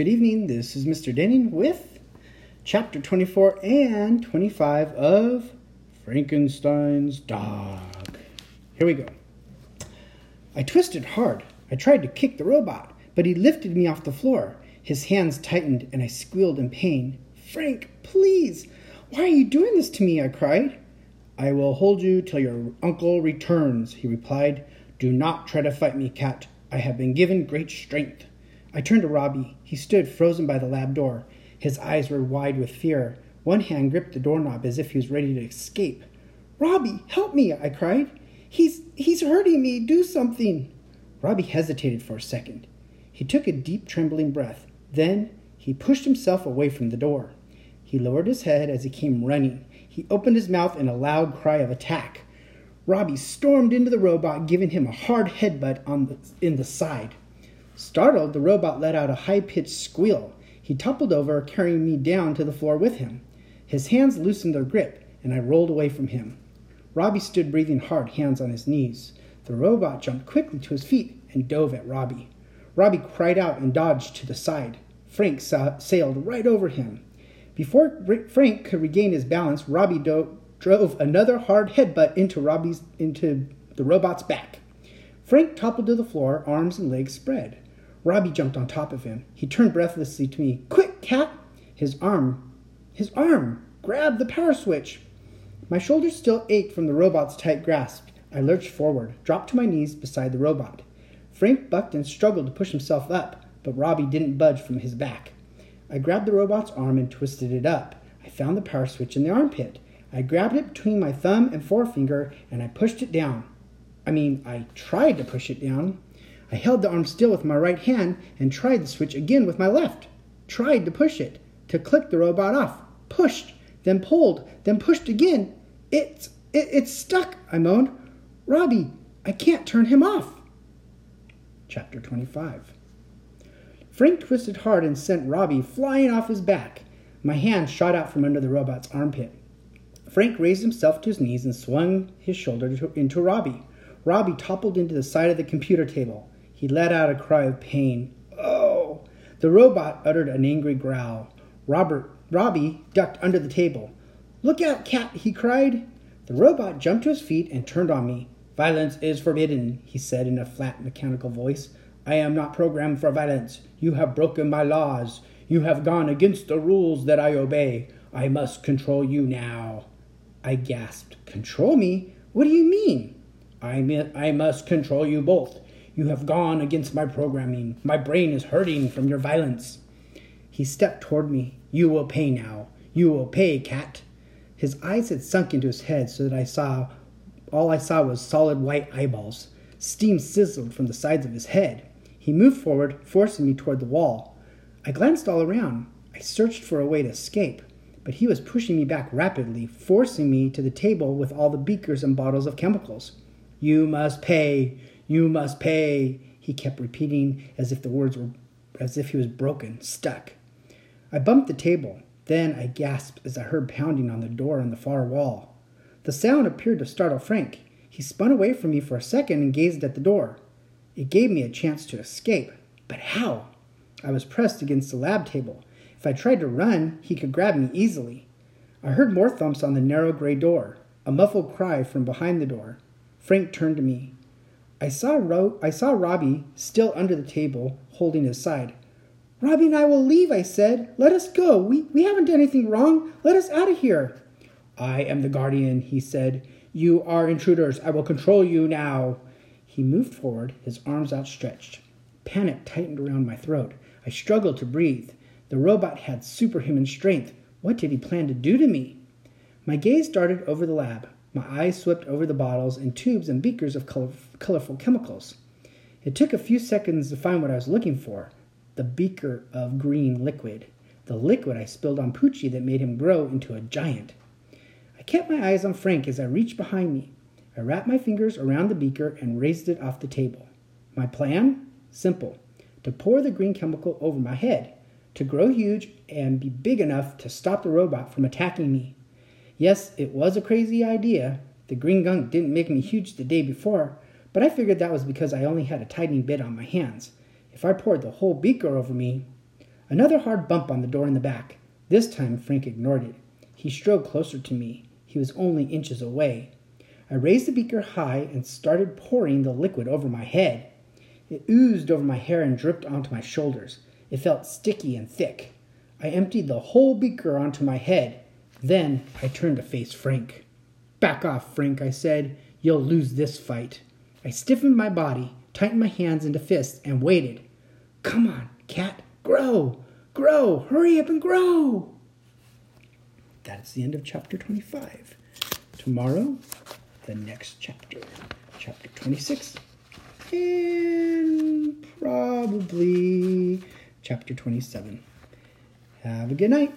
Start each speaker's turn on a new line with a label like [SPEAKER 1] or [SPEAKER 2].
[SPEAKER 1] Good evening. This is Mr. Denning with chapter 24 and 25 of Frankenstein's Dog. Here we go. I twisted hard. I tried to kick the robot, but he lifted me off the floor. His hands tightened and I squealed in pain. Frank, please! Why are you doing this to me? I cried. I will hold you till your uncle returns, he replied. Do not try to fight me, cat. I have been given great strength. I turned to Robbie. He stood frozen by the lab door. His eyes were wide with fear. One hand gripped the doorknob as if he was ready to escape. Robbie, help me, I cried. He's he's hurting me. Do something. Robbie hesitated for a second. He took a deep trembling breath. Then he pushed himself away from the door. He lowered his head as he came running. He opened his mouth in a loud cry of attack. Robbie stormed into the robot, giving him a hard headbutt on the, in the side. Startled, the robot let out a high pitched squeal. He toppled over, carrying me down to the floor with him. His hands loosened their grip, and I rolled away from him. Robbie stood breathing hard, hands on his knees. The robot jumped quickly to his feet and dove at Robbie. Robbie cried out and dodged to the side. Frank sa- sailed right over him. Before Frank could regain his balance, Robbie do- drove another hard headbutt into Robbie's into the robot's back. Frank toppled to the floor, arms and legs spread. Robbie jumped on top of him. He turned breathlessly to me. Quick, cat! His arm, his arm, Grab the power switch. My shoulders still ached from the robot's tight grasp. I lurched forward, dropped to my knees beside the robot. Frank bucked and struggled to push himself up, but Robbie didn't budge from his back. I grabbed the robot's arm and twisted it up. I found the power switch in the armpit. I grabbed it between my thumb and forefinger and I pushed it down. I mean, I tried to push it down. I held the arm still with my right hand and tried the switch again with my left. Tried to push it, to click the robot off. Pushed, then pulled, then pushed again. It's, it, it's stuck, I moaned. Robbie, I can't turn him off. Chapter 25 Frank twisted hard and sent Robbie flying off his back. My hand shot out from under the robot's armpit. Frank raised himself to his knees and swung his shoulder into Robbie. Robbie toppled into the side of the computer table. He let out a cry of pain. Oh! The robot uttered an angry growl. Robert, Robbie ducked under the table. Look out, cat! he cried. The robot jumped to his feet and turned on me. Violence is forbidden, he said in a flat, mechanical voice. I am not programmed for violence. You have broken my laws. You have gone against the rules that I obey. I must control you now. I gasped. Control me? What do you mean? I, mean, I must control you both. You have gone against my programming. My brain is hurting from your violence. He stepped toward me. You will pay now. You will pay, cat. His eyes had sunk into his head so that I saw all I saw was solid white eyeballs. Steam sizzled from the sides of his head. He moved forward, forcing me toward the wall. I glanced all around. I searched for a way to escape, but he was pushing me back rapidly, forcing me to the table with all the beakers and bottles of chemicals. You must pay. You must pay, he kept repeating as if the words were as if he was broken, stuck. I bumped the table. Then I gasped as I heard pounding on the door on the far wall. The sound appeared to startle Frank. He spun away from me for a second and gazed at the door. It gave me a chance to escape. But how? I was pressed against the lab table. If I tried to run, he could grab me easily. I heard more thumps on the narrow gray door, a muffled cry from behind the door. Frank turned to me. I saw, Ro- I saw Robbie still under the table, holding his side. Robbie and I will leave, I said. Let us go. We, we haven't done anything wrong. Let us out of here. I am the guardian, he said. You are intruders. I will control you now. He moved forward, his arms outstretched. Panic tightened around my throat. I struggled to breathe. The robot had superhuman strength. What did he plan to do to me? My gaze darted over the lab. My eyes swept over the bottles and tubes and beakers of color- colorful chemicals. It took a few seconds to find what I was looking for the beaker of green liquid, the liquid I spilled on Poochie that made him grow into a giant. I kept my eyes on Frank as I reached behind me. I wrapped my fingers around the beaker and raised it off the table. My plan? Simple to pour the green chemical over my head, to grow huge and be big enough to stop the robot from attacking me. Yes, it was a crazy idea. The green gunk didn't make me huge the day before, but I figured that was because I only had a tiny bit on my hands. If I poured the whole beaker over me, Another hard bump on the door in the back. This time Frank ignored it. He strode closer to me. He was only inches away. I raised the beaker high and started pouring the liquid over my head. It oozed over my hair and dripped onto my shoulders. It felt sticky and thick. I emptied the whole beaker onto my head. Then I turned to face Frank. Back off, Frank, I said. You'll lose this fight. I stiffened my body, tightened my hands into fists, and waited. Come on, cat, grow, grow, hurry up and grow. That's the end of chapter 25. Tomorrow, the next chapter, chapter 26, and probably chapter 27. Have a good night.